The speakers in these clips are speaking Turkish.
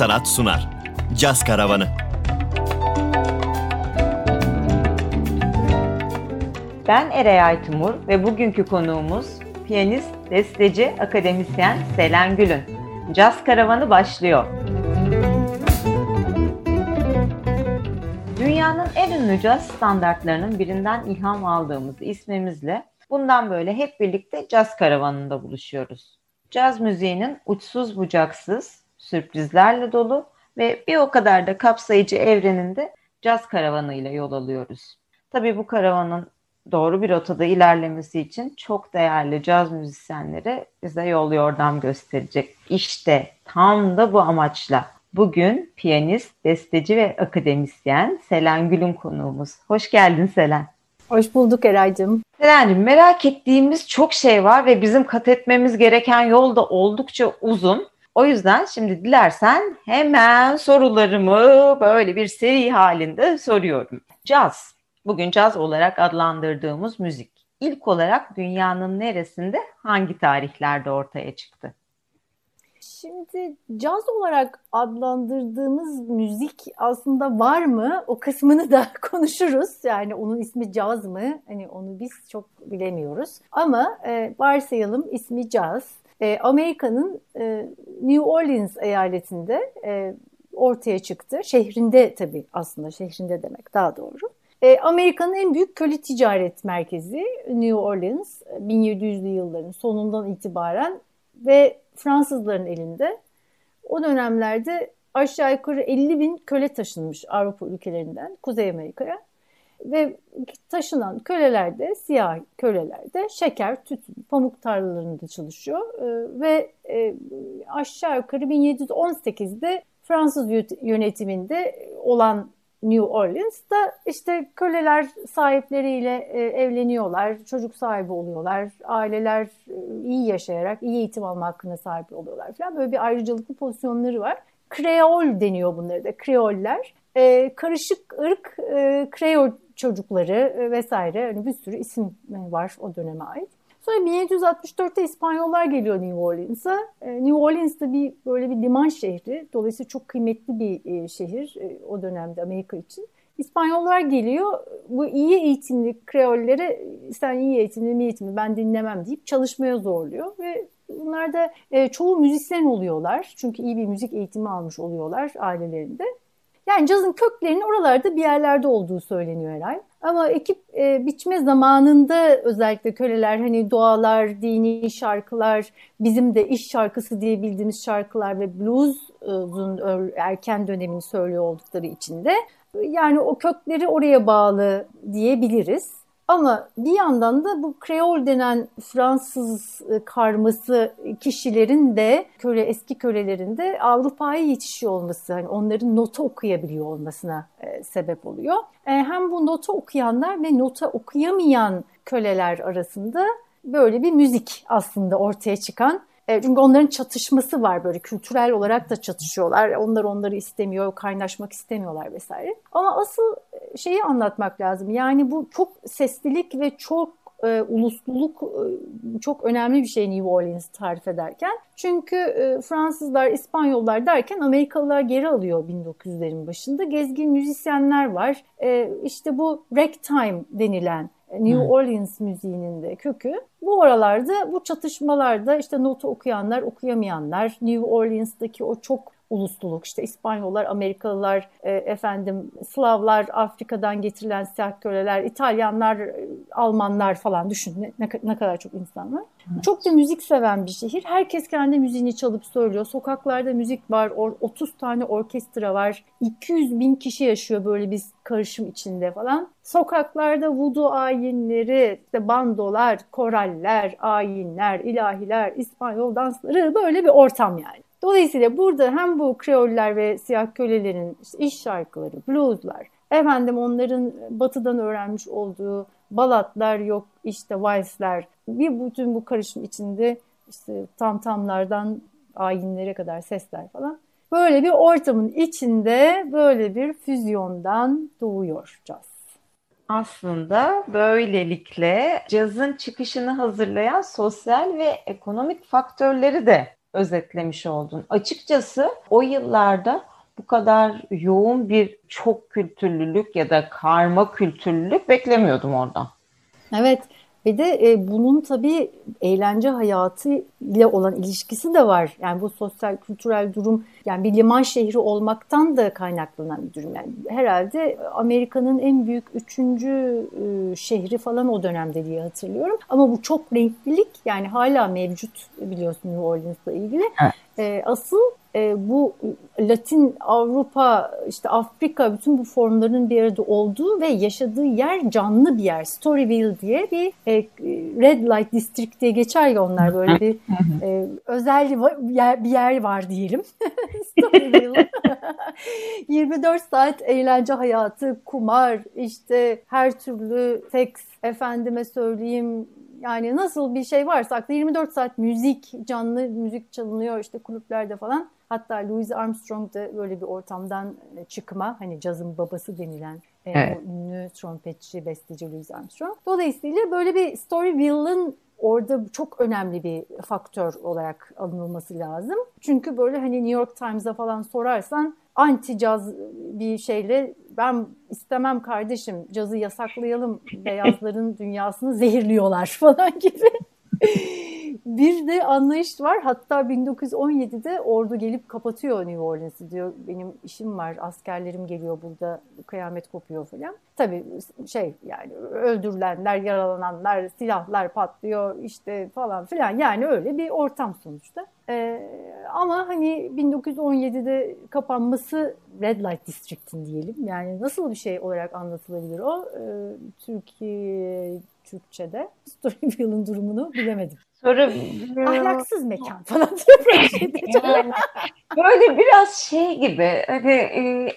Sanat sunar. Caz Karavanı. Ben Eray Aytumur ve bugünkü konuğumuz piyanist, besteci, akademisyen Selen Gülün. Caz Karavanı başlıyor. Dünyanın en ünlü caz standartlarının birinden ilham aldığımız ismimizle bundan böyle hep birlikte caz karavanında buluşuyoruz. Caz müziğinin uçsuz bucaksız, sürprizlerle dolu ve bir o kadar da kapsayıcı evreninde caz karavanıyla yol alıyoruz. Tabii bu karavanın doğru bir rotada ilerlemesi için çok değerli caz müzisyenleri bize yol yordam gösterecek. İşte tam da bu amaçla bugün piyanist, besteci ve akademisyen Selen Gül'ün konuğumuz. Hoş geldin Selen. Hoş bulduk Eray'cığım. Selen'cim merak ettiğimiz çok şey var ve bizim kat etmemiz gereken yol da oldukça uzun. O yüzden şimdi dilersen hemen sorularımı böyle bir seri halinde soruyorum. Caz, bugün caz olarak adlandırdığımız müzik. İlk olarak dünyanın neresinde, hangi tarihlerde ortaya çıktı? Şimdi caz olarak adlandırdığımız müzik aslında var mı? O kısmını da konuşuruz. Yani onun ismi caz mı? Hani onu biz çok bilemiyoruz. Ama e, varsayalım ismi caz. E, Amerika'nın e, New Orleans eyaletinde e, ortaya çıktı. Şehrinde tabii aslında şehrinde demek daha doğru. E, Amerika'nın en büyük köle ticaret merkezi New Orleans 1700'lü yılların sonundan itibaren ve Fransızların elinde. O dönemlerde aşağı yukarı 50 bin köle taşınmış Avrupa ülkelerinden Kuzey Amerika'ya. Ve taşınan köleler de, siyah köleler de şeker, tütün, pamuk tarlalarında çalışıyor. Ee, ve e, aşağı yukarı 1718'de Fransız yönetiminde olan New Orleans'ta işte köleler sahipleriyle e, evleniyorlar, çocuk sahibi oluyorlar, aileler e, iyi yaşayarak iyi eğitim alma hakkına sahip oluyorlar falan. Böyle bir ayrıcalıklı pozisyonları var. Kreol deniyor bunları da, Kreoller. E, karışık ırk, e, Kreol çocukları e, vesaire hani bir sürü isim var o döneme ait. Sonra 1764'te İspanyollar geliyor New Orleans'a. E, New Orleans da bir böyle bir liman şehri. Dolayısıyla çok kıymetli bir e, şehir o dönemde Amerika için. İspanyollar geliyor. Bu iyi eğitimli kreollere sen iyi eğitimli mi eğitimli ben dinlemem deyip çalışmaya zorluyor ve bunlar da çoğu müzisyen oluyorlar. Çünkü iyi bir müzik eğitimi almış oluyorlar ailelerinde. Yani cazın köklerinin oralarda bir yerlerde olduğu söyleniyor herhalde. Ama ekip e, biçme zamanında özellikle köleler hani dualar, dini şarkılar, bizim de iş şarkısı diye bildiğimiz şarkılar ve blues'un erken dönemini söylüyor oldukları için de yani o kökleri oraya bağlı diyebiliriz. Ama bir yandan da bu Kreol denen Fransız e, karması kişilerin de köle eski kölelerin de Avrupa'ya yetişiyor olması, hani onların nota okuyabiliyor olmasına e, sebep oluyor. E, hem bu nota okuyanlar ve nota okuyamayan köleler arasında böyle bir müzik aslında ortaya çıkan e, çünkü onların çatışması var böyle kültürel olarak da çatışıyorlar. Onlar onları istemiyor, kaynaşmak istemiyorlar vesaire. Ama asıl e, şeyi anlatmak lazım. Yani bu çok seslilik ve çok e, ulusluluk e, çok önemli bir şey New Orleans tarif ederken. Çünkü e, Fransızlar, İspanyollar derken Amerikalılar geri alıyor 1900'lerin başında. Gezgin müzisyenler var. E, işte bu ragtime denilen New Orleans müziğinin de kökü. Bu aralarda bu çatışmalarda işte notu okuyanlar, okuyamayanlar, New Orleans'taki o çok ulusluluk işte İspanyollar, Amerikalılar, e, efendim Slavlar, Afrika'dan getirilen siyah köleler, İtalyanlar, e, Almanlar falan düşün ne, ne kadar çok insan var. Evet. Çok da müzik seven bir şehir. Herkes kendi müziğini çalıp söylüyor. Sokaklarda müzik var, 30 tane orkestra var, 200 bin kişi yaşıyor böyle bir karışım içinde falan. Sokaklarda vudu ayinleri, işte bandolar, koraller, ayinler, ilahiler, İspanyol dansları böyle bir ortam yani. Dolayısıyla burada hem bu Kreoller ve siyah kölelerin iş şarkıları, blueslar, efendim onların batıdan öğrenmiş olduğu balatlar yok işte valsler bir bütün bu karışım içinde işte tam tamlardan ayinlere kadar sesler falan. Böyle bir ortamın içinde böyle bir füzyondan doğuyor caz. Aslında böylelikle cazın çıkışını hazırlayan sosyal ve ekonomik faktörleri de özetlemiş oldun. Açıkçası o yıllarda bu kadar yoğun bir çok kültürlülük ya da karma kültürlülük beklemiyordum oradan. Evet. Ve de e, bunun tabii eğlence hayatı ile olan ilişkisi de var. Yani bu sosyal kültürel durum yani bir liman şehri olmaktan da kaynaklanan bir durum. Yani herhalde Amerika'nın en büyük üçüncü e, şehri falan o dönemde diye hatırlıyorum. Ama bu çok renklilik yani hala mevcut biliyorsun New Orleans'la ilgili. Evet. E, asıl e, bu Latin Avrupa, işte Afrika bütün bu formların bir arada olduğu ve yaşadığı yer canlı bir yer. Storyville diye bir e, Red Light District diye geçer ya onlar böyle bir e, özel bir yer, bir yer var diyelim. Storyville. 24 saat eğlence hayatı, kumar, işte her türlü seks, efendime söyleyeyim yani nasıl bir şey varsa akla 24 saat müzik, canlı müzik çalınıyor işte kulüplerde falan. Hatta Louis Armstrong da böyle bir ortamdan e, çıkma hani cazın babası denilen e, evet. o ünlü trompetçi, besteci Louis Armstrong. Dolayısıyla böyle bir Storyville'ın orada çok önemli bir faktör olarak alınılması lazım. Çünkü böyle hani New York Times'a falan sorarsan anti caz bir şeyle ben istemem kardeşim cazı yasaklayalım beyazların dünyasını zehirliyorlar falan gibi bir de anlayış var. Hatta 1917'de ordu gelip kapatıyor New Orleans'ı diyor. Benim işim var, askerlerim geliyor burada, kıyamet kopuyor falan. Tabii şey yani öldürülenler, yaralananlar, silahlar patlıyor işte falan filan. Yani öyle bir ortam sonuçta. Ee, ama hani 1917'de kapanması Red Light District'in diyelim. Yani nasıl bir şey olarak anlatılabilir o? Ee, Türkiye Türkçe'de Storyville'ın durumunu bilemedim. Sonra ahlaksız mekan falan Böyle biraz şey gibi hani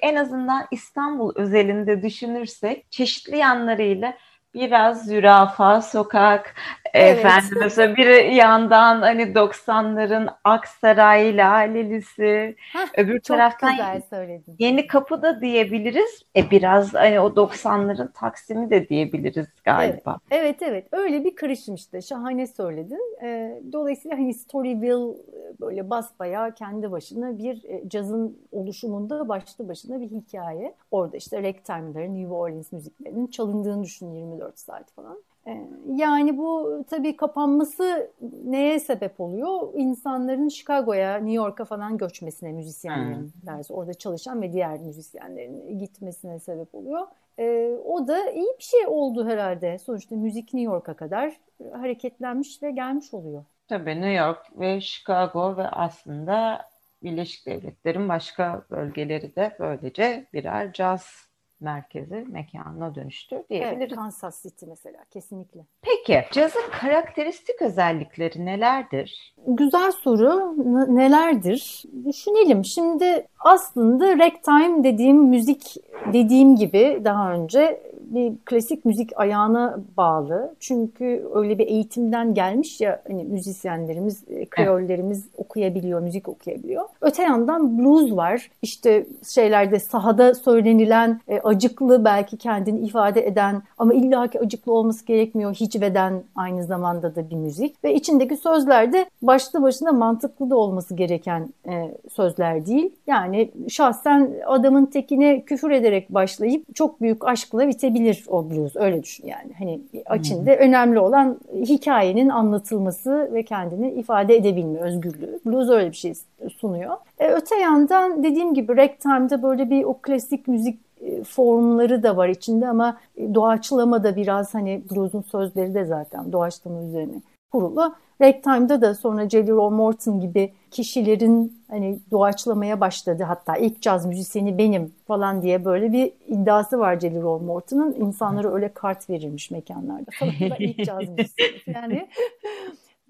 en azından İstanbul özelinde düşünürsek çeşitli yanlarıyla biraz zürafa sokak evet. efendim mesela bir yandan hani 90'ların Aksaray Lalelisi Heh, öbür çok taraftan güzel söyledin. Yeni Kapı da diyebiliriz. E biraz hani o 90'ların Taksim'i de diyebiliriz galiba. Evet evet, evet. öyle bir karışım işte şahane söyledin. E, dolayısıyla hani Storyville böyle basbaya kendi başına bir e, cazın oluşumunda başlı başına bir hikaye. Orada işte ragtime'ların, New Orleans müziklerinin çalındığını düşün 24 saat falan. E, yani bu tabii kapanması neye sebep oluyor? İnsanların Chicago'ya, New York'a falan göçmesine müzisyenlerin hmm. orada çalışan ve diğer müzisyenlerin gitmesine sebep oluyor. E, o da iyi bir şey oldu herhalde. Sonuçta müzik New York'a kadar hareketlenmiş ve gelmiş oluyor. Tabii New York ve Chicago ve aslında Birleşik Devletler'in başka bölgeleri de böylece birer caz merkezi, mekanına dönüştü diyebiliriz. Evet, Kansas City mesela kesinlikle. Peki cazın karakteristik özellikleri nelerdir? Güzel soru. N- nelerdir? Düşünelim. Şimdi aslında ragtime dediğim müzik dediğim gibi daha önce bir klasik müzik ayağına bağlı. Çünkü öyle bir eğitimden gelmiş ya hani müzisyenlerimiz, e, kreollerimiz evet. okuyabiliyor, müzik okuyabiliyor. Öte yandan blues var. İşte şeylerde sahada söylenilen e, acıklı belki kendini ifade eden ama illaki acıklı olması gerekmiyor. Hicveden aynı zamanda da bir müzik. Ve içindeki sözler de başlı başına mantıklı da olması gereken e, sözler değil. Yani şahsen adamın tekine küfür ederek başlayıp çok büyük aşkla bitebilir olabilir o blues öyle düşün yani. Hani içinde hmm. önemli olan hikayenin anlatılması ve kendini ifade edebilme özgürlüğü. Blues öyle bir şey sunuyor. E, öte yandan dediğim gibi ragtime'da böyle bir o klasik müzik e, formları da var içinde ama doğaçlama da biraz hani blues'un sözleri de zaten doğaçlama üzerine kurulu. Ragtime'da da sonra Jelly Roll Morton gibi kişilerin hani doğaçlamaya başladı. Hatta ilk caz müzisyeni benim falan diye böyle bir iddiası var Jelly Roll Morton'un. İnsanlara öyle kart verilmiş mekanlarda falan. ilk caz müzisyeni. Yani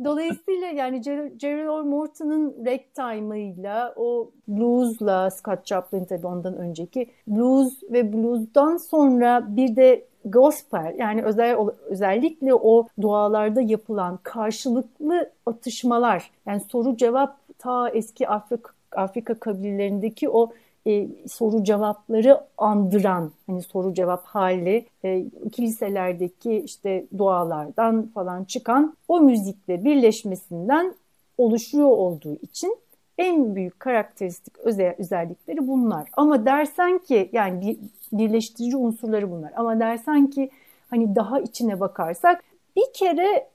Dolayısıyla yani Jerry Roll Morton'un ragtime'ıyla o blues'la Scott Joplin tabii ondan önceki blues ve blues'dan sonra bir de gospel yani özel, özellikle o dualarda yapılan karşılıklı atışmalar yani soru cevap ta eski Afrika, Afrika kabilelerindeki o e, soru cevapları andıran hani soru cevap hali e, kiliselerdeki işte dualardan falan çıkan o müzikle birleşmesinden oluşuyor olduğu için en büyük karakteristik özel, özellikleri bunlar. Ama dersen ki yani birleştirici unsurları bunlar. Ama dersen ki hani daha içine bakarsak bir kere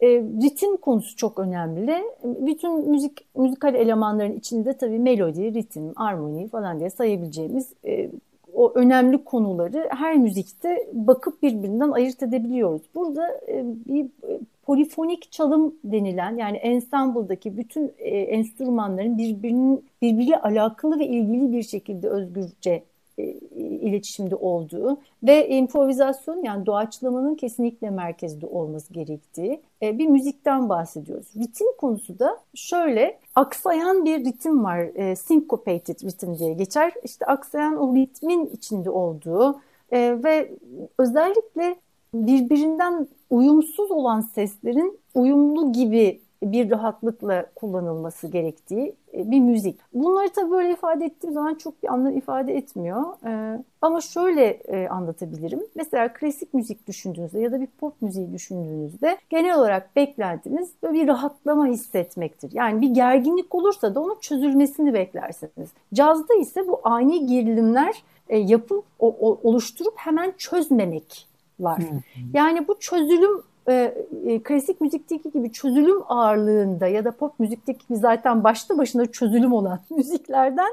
e, ritim konusu çok önemli. Bütün müzik müzikal elemanların içinde tabii melodi, ritim, armoni falan diye sayabileceğimiz e, o önemli konuları her müzikte bakıp birbirinden ayırt edebiliyoruz. Burada e, bir e, polifonik çalım denilen yani ensembledaki bütün e, enstrümanların birbirinin birbiriyle alakalı ve ilgili bir şekilde özgürce iletişimde olduğu ve improvizasyon yani doğaçlamanın kesinlikle merkezde olması gerektiği e, bir müzikten bahsediyoruz. Ritim konusu da şöyle aksayan bir ritim var. E, syncopated ritim diye geçer. İşte aksayan o ritmin içinde olduğu ve özellikle birbirinden uyumsuz olan seslerin uyumlu gibi bir rahatlıkla kullanılması gerektiği e, bir müzik. Bunları tabii böyle ifade ettiğim zaman çok bir anlam ifade etmiyor. Ee, ama şöyle e, anlatabilirim. Mesela klasik müzik düşündüğünüzde ya da bir pop müziği düşündüğünüzde genel olarak beklentiniz böyle bir rahatlama hissetmektir. Yani bir gerginlik olursa da onun çözülmesini beklersiniz. Cazda ise bu ani gerilimler e, yapıp oluşturup hemen çözmemek var. Yani bu çözülüm e, e, klasik müzikteki gibi çözülüm ağırlığında ya da pop müzikteki gibi zaten başlı başına çözülüm olan müziklerden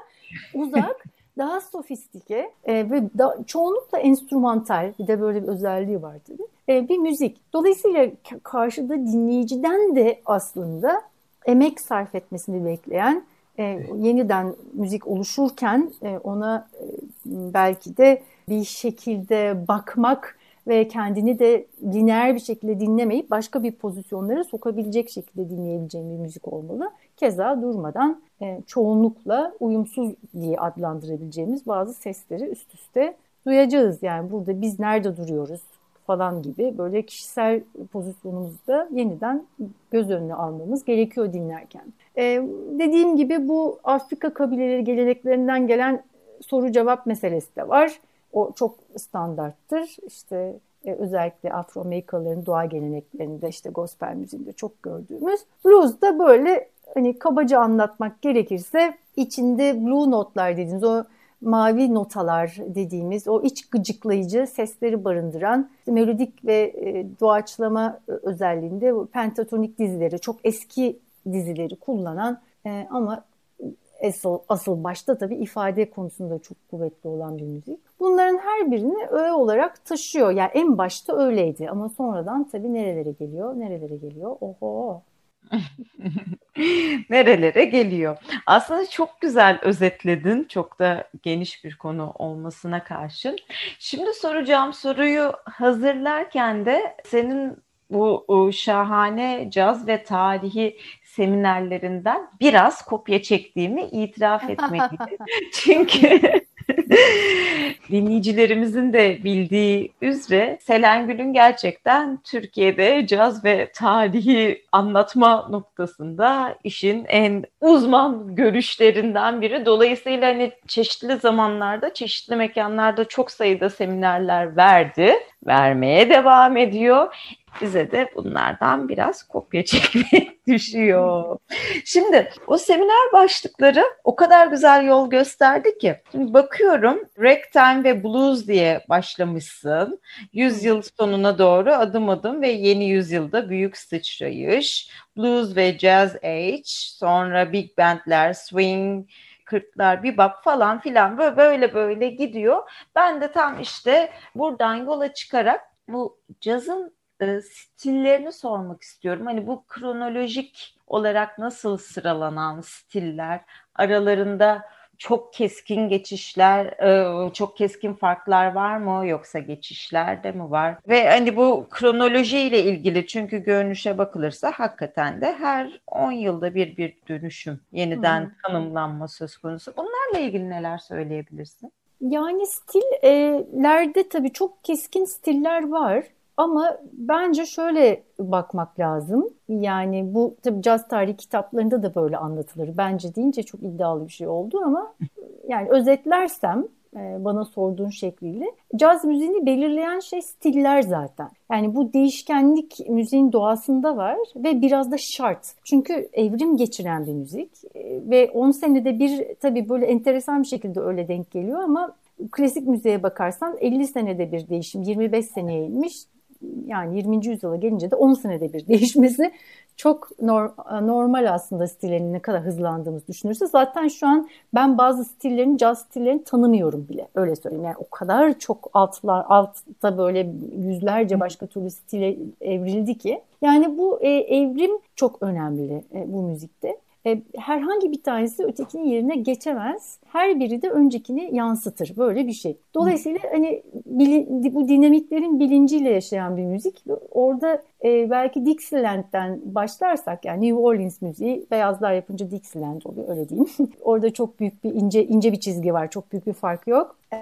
uzak, daha sofistike e, ve da, çoğunlukla enstrümantal bir de böyle bir özelliği var tabii. E, bir müzik. Dolayısıyla karşıda dinleyiciden de aslında emek sarf etmesini bekleyen e, yeniden müzik oluşurken e, ona e, belki de bir şekilde bakmak ve kendini de lineer bir şekilde dinlemeyip başka bir pozisyonlara sokabilecek şekilde dinleyebileceğim bir müzik olmalı. Keza durmadan e, çoğunlukla uyumsuz diye adlandırabileceğimiz bazı sesleri üst üste duyacağız. Yani burada biz nerede duruyoruz falan gibi böyle kişisel pozisyonumuzda yeniden göz önüne almamız gerekiyor dinlerken. Ee, dediğim gibi bu Afrika kabileleri geleneklerinden gelen soru cevap meselesi de var. O çok standarttır. İşte e, özellikle Afro-Amerikalıların doğa geleneklerinde işte gospel müziğinde çok gördüğümüz. Blues da böyle hani kabaca anlatmak gerekirse içinde blue notlar dediğimiz o mavi notalar dediğimiz o iç gıcıklayıcı sesleri barındıran melodik ve e, doğaçlama özelliğinde pentatonik dizileri çok eski dizileri kullanan e, ama asıl, asıl başta tabii ifade konusunda çok kuvvetli olan bir müzik. Bunların her birini öğe olarak taşıyor. Yani en başta öyleydi ama sonradan tabii nerelere geliyor, nerelere geliyor. Oho. nerelere geliyor. Aslında çok güzel özetledin. Çok da geniş bir konu olmasına karşın. Şimdi soracağım soruyu hazırlarken de senin bu şahane caz ve tarihi seminerlerinden biraz kopya çektiğimi itiraf etmeliyim. Çünkü dinleyicilerimizin de bildiği üzere Selengül'ün gerçekten Türkiye'de caz ve tarihi anlatma noktasında işin en uzman görüşlerinden biri. Dolayısıyla hani çeşitli zamanlarda, çeşitli mekanlarda çok sayıda seminerler verdi, vermeye devam ediyor bize de bunlardan biraz kopya çekmek düşüyor. Şimdi o seminer başlıkları o kadar güzel yol gösterdi ki. Şimdi bakıyorum Ragtime ve Blues diye başlamışsın. Yüzyıl sonuna doğru adım adım ve yeni yüzyılda büyük sıçrayış. Blues ve Jazz Age, sonra Big Bandler, Swing, kırklar, bebop falan filan böyle böyle böyle gidiyor. Ben de tam işte buradan yola çıkarak bu cazın e, stillerini sormak istiyorum. Hani bu kronolojik olarak nasıl sıralanan stiller aralarında çok keskin geçişler, e, çok keskin farklar var mı yoksa geçişler de mi var? Ve hani bu kronoloji ile ilgili çünkü görünüşe bakılırsa hakikaten de her 10 yılda bir bir dönüşüm, yeniden hmm. tanımlanma söz konusu. Bunlarla ilgili neler söyleyebilirsin? Yani stillerde tabii çok keskin stiller var. Ama bence şöyle bakmak lazım. Yani bu tabii caz tarihi kitaplarında da böyle anlatılır. Bence deyince çok iddialı bir şey oldu ama yani özetlersem e, bana sorduğun şekliyle. Caz müziğini belirleyen şey stiller zaten. Yani bu değişkenlik müziğin doğasında var ve biraz da şart. Çünkü evrim geçiren bir müzik e, ve 10 senede bir tabii böyle enteresan bir şekilde öyle denk geliyor ama klasik müziğe bakarsan 50 senede bir değişim, 25 seneye inmiş. Yani 20. yüzyıla gelince de 10 senede bir değişmesi çok normal aslında stillerin ne kadar hızlandığımızı düşünürse zaten şu an ben bazı stillerin caz stillerini tanımıyorum bile öyle söyleyeyim. Yani o kadar çok altlar altta böyle yüzlerce başka türlü stile evrildi ki. Yani bu e, evrim çok önemli e, bu müzikte e, herhangi bir tanesi ötekinin yerine geçemez. Her biri de öncekini yansıtır. Böyle bir şey. Dolayısıyla hani bu dinamiklerin bilinciyle yaşayan bir müzik. Orada e, belki Dixieland'den başlarsak yani New Orleans müziği beyazlar yapınca Dixieland oluyor öyle diyeyim. Orada çok büyük bir ince ince bir çizgi var. Çok büyük bir fark yok. E,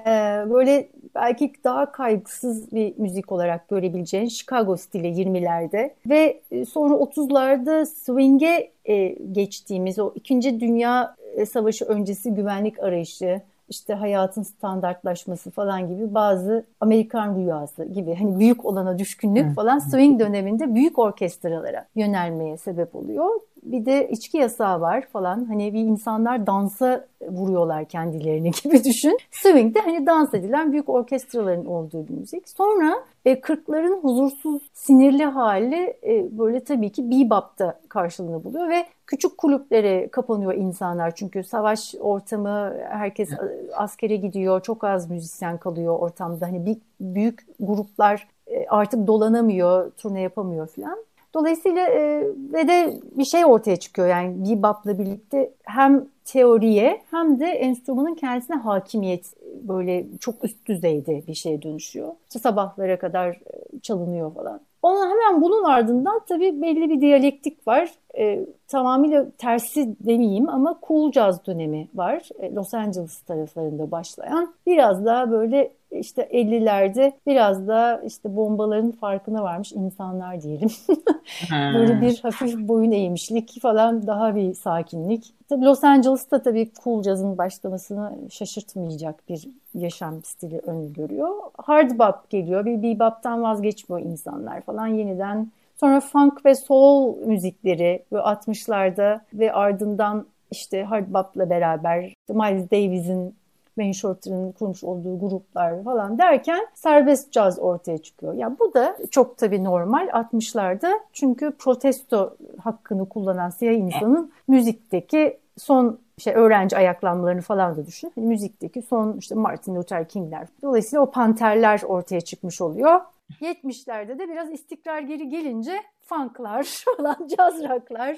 böyle belki daha kaygısız bir müzik olarak görebileceğin Chicago stili 20'lerde ve e, sonra 30'larda swing'e e, geçtiğimiz o 2. Dünya Savaşı öncesi güvenlik arayışı, işte hayatın standartlaşması falan gibi bazı Amerikan rüyası gibi hani büyük olana düşkünlük falan swing döneminde büyük orkestralara yönelmeye sebep oluyor. Bir de içki yasağı var falan. Hani bir insanlar dansa vuruyorlar kendilerini gibi düşün. Swing'de hani dans edilen büyük orkestraların olduğu bir müzik. Sonra e, 40'ların huzursuz, sinirli hali e, böyle tabii ki bebop'ta karşılığını buluyor ve küçük kulüplere kapanıyor insanlar. Çünkü savaş ortamı, herkes askere gidiyor, çok az müzisyen kalıyor ortamda. Hani bir, büyük gruplar e, artık dolanamıyor, turne yapamıyor falan. Dolayısıyla e, ve de bir şey ortaya çıkıyor yani bebop'la birlikte hem teoriye hem de enstrümanın kendisine hakimiyet böyle çok üst düzeyde bir şeye dönüşüyor. İşte sabahlara kadar e, çalınıyor falan. Ona hemen bunun ardından tabii belli bir diyalektik var. E, tamamıyla tersi demeyeyim ama cool jazz dönemi var. E, Los Angeles taraflarında başlayan. Biraz daha böyle işte 50'lerde biraz da işte bombaların farkına varmış insanlar diyelim. böyle bir hafif boyun eğmişlik falan daha bir sakinlik. Tabii Los Angeles'ta tabii cool jazz'ın başlamasını şaşırtmayacak bir yaşam stili öngörüyor. Hard bop geliyor. Bir bebop'tan vazgeçmiyor insanlar falan. Yeniden Sonra funk ve soul müzikleri ve 60'larda ve ardından işte hard bop'la beraber Miles Davis'in Wayne Shorter'ın kurmuş olduğu gruplar falan derken serbest caz ortaya çıkıyor. Yani bu da çok tabii normal 60'larda çünkü protesto hakkını kullanan siyah insanın müzikteki son şey öğrenci ayaklanmalarını falan da düşün. Hani müzikteki son işte Martin Luther King'ler. Dolayısıyla o panterler ortaya çıkmış oluyor. 70'lerde de biraz istikrar geri gelince funklar falan, caz rocklar.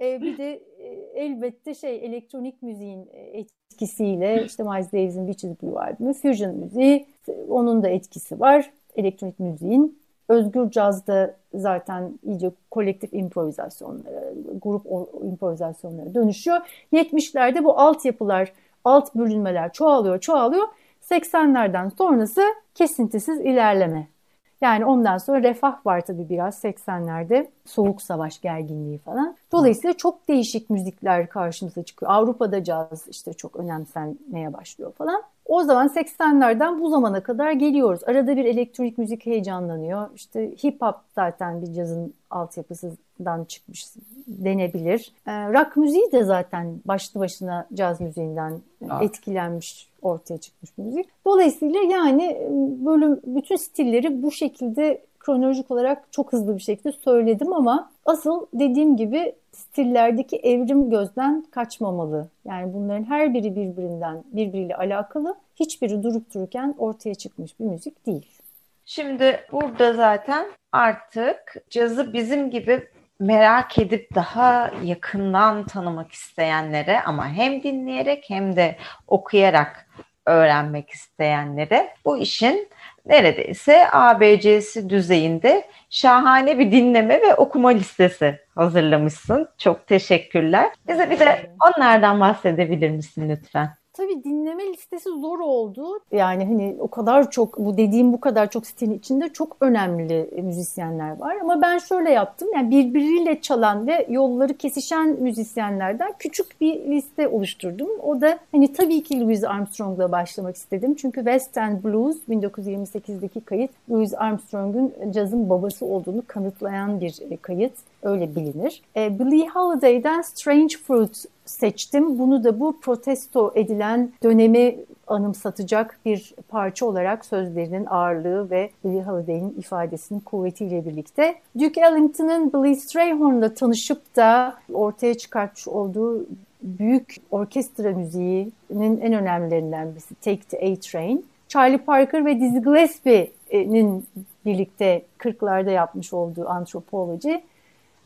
Ee, bir de e, elbette şey elektronik müziğin e, etkisiyle işte Miles Davis'in Witches Blue albümü, fusion müziği onun da etkisi var elektronik müziğin. Özgür cazda zaten iyice kolektif improvizasyonlara, grup improvizasyonlara dönüşüyor. 70'lerde bu altyapılar, alt bölünmeler çoğalıyor, çoğalıyor. 80'lerden sonrası kesintisiz ilerleme yani ondan sonra refah var tabii biraz 80'lerde. Soğuk savaş gerginliği falan. Dolayısıyla çok değişik müzikler karşımıza çıkıyor. Avrupa'da caz işte çok önemsenmeye başlıyor falan. O zaman 80'lerden bu zamana kadar geliyoruz. Arada bir elektronik müzik heyecanlanıyor. İşte hip hop zaten bir cazın altyapısından çıkmış denebilir. E, rock müziği de zaten başlı başına caz müziğinden evet. etkilenmiş ortaya çıkmış bir müzik. Dolayısıyla yani ıı, böyle bütün stilleri bu şekilde kronolojik olarak çok hızlı bir şekilde söyledim ama asıl dediğim gibi stillerdeki evrim gözden kaçmamalı. Yani bunların her biri birbirinden birbiriyle alakalı. Hiçbiri durup dururken ortaya çıkmış bir müzik değil. Şimdi burada zaten artık cazı bizim gibi merak edip daha yakından tanımak isteyenlere ama hem dinleyerek hem de okuyarak öğrenmek isteyenlere bu işin neredeyse ABC'si düzeyinde şahane bir dinleme ve okuma listesi hazırlamışsın. Çok teşekkürler. Bize bir de onlardan bahsedebilir misin lütfen? Tabii dinleme listesi zor oldu. Yani hani o kadar çok bu dediğim bu kadar çok sitenin içinde çok önemli müzisyenler var. Ama ben şöyle yaptım. Yani birbiriyle çalan ve yolları kesişen müzisyenlerden küçük bir liste oluşturdum. O da hani tabii ki Louis Armstrong'la başlamak istedim. Çünkü West End Blues 1928'deki kayıt Louis Armstrong'un cazın babası olduğunu kanıtlayan bir e, kayıt. Öyle bilinir. E, Billie Holiday'den Strange Fruit seçtim. Bunu da bu protesto edilen dönemi anımsatacak bir parça olarak sözlerinin ağırlığı ve Billie Holiday'in ifadesinin kuvvetiyle birlikte Duke Ellington'ın Billy Strayhorn'la tanışıp da ortaya çıkartmış olduğu büyük orkestra müziğinin en önemlilerinden birisi Take the A Train. Charlie Parker ve Dizzy Gillespie'nin birlikte 40'larda yapmış olduğu Anthropology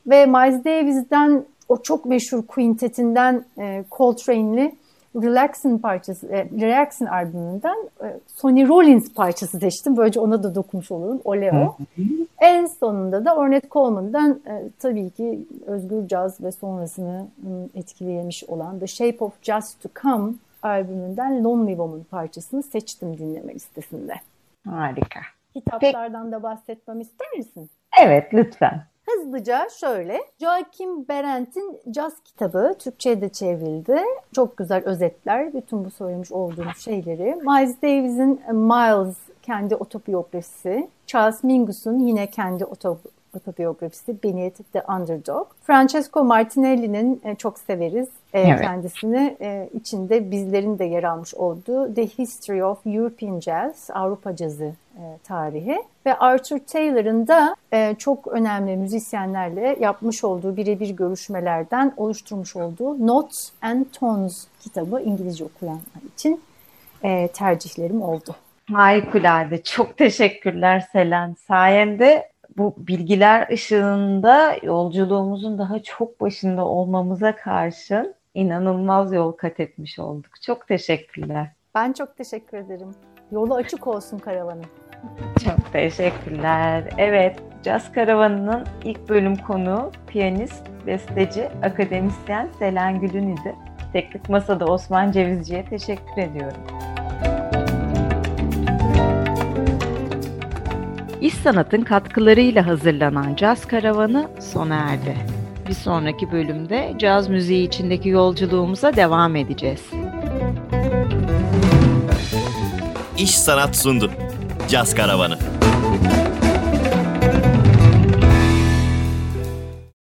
ve Miles Davis'den o çok meşhur quintetinden e, Coltrane'li Relaxin parçası, e, Relaxin albümünden e, Sonny Rollins parçası seçtim. Böylece ona da dokunmuş olurum. Oleo. en sonunda da Ornette Coleman'dan e, tabii ki özgür caz ve sonrasını etkilemiş olan The Shape of Just to Come albümünden Lonely Woman parçasını seçtim dinleme listesinde. Harika. Kitaplardan da bahsetmem ister misin? Evet lütfen. Hızlıca şöyle, Joachim Berendt'in Caz kitabı Türkçe'ye de çevrildi. Çok güzel özetler bütün bu söylemiş olduğum şeyleri. Miles Davis'in Miles kendi otobiyografisi, Charles Mingus'un yine kendi otobiyografisi Beneath the Underdog. Francesco Martinelli'nin e, çok severiz e, evet. kendisini e, içinde bizlerin de yer almış olduğu The History of European Jazz, Avrupa Cazı tarihi ve Arthur Taylor'ın da çok önemli müzisyenlerle yapmış olduğu birebir görüşmelerden oluşturmuş olduğu Notes and Tones kitabı İngilizce okuyanlar için tercihlerim oldu. Harikulade. Çok teşekkürler Selen. Sayende bu bilgiler ışığında yolculuğumuzun daha çok başında olmamıza karşın inanılmaz yol kat etmiş olduk. Çok teşekkürler. Ben çok teşekkür ederim. Yolu açık olsun karavanın. Çok teşekkürler. Evet, Caz Karavanı'nın ilk bölüm konuğu piyanist, besteci, akademisyen Selen Gül'ün idi. Teknik Masada Osman Cevizci'ye teşekkür ediyorum. İş Sanat'ın katkılarıyla hazırlanan Caz Karavanı sona erdi. Bir sonraki bölümde caz müziği içindeki yolculuğumuza devam edeceğiz. İş Sanat sundu. Caz Karavanı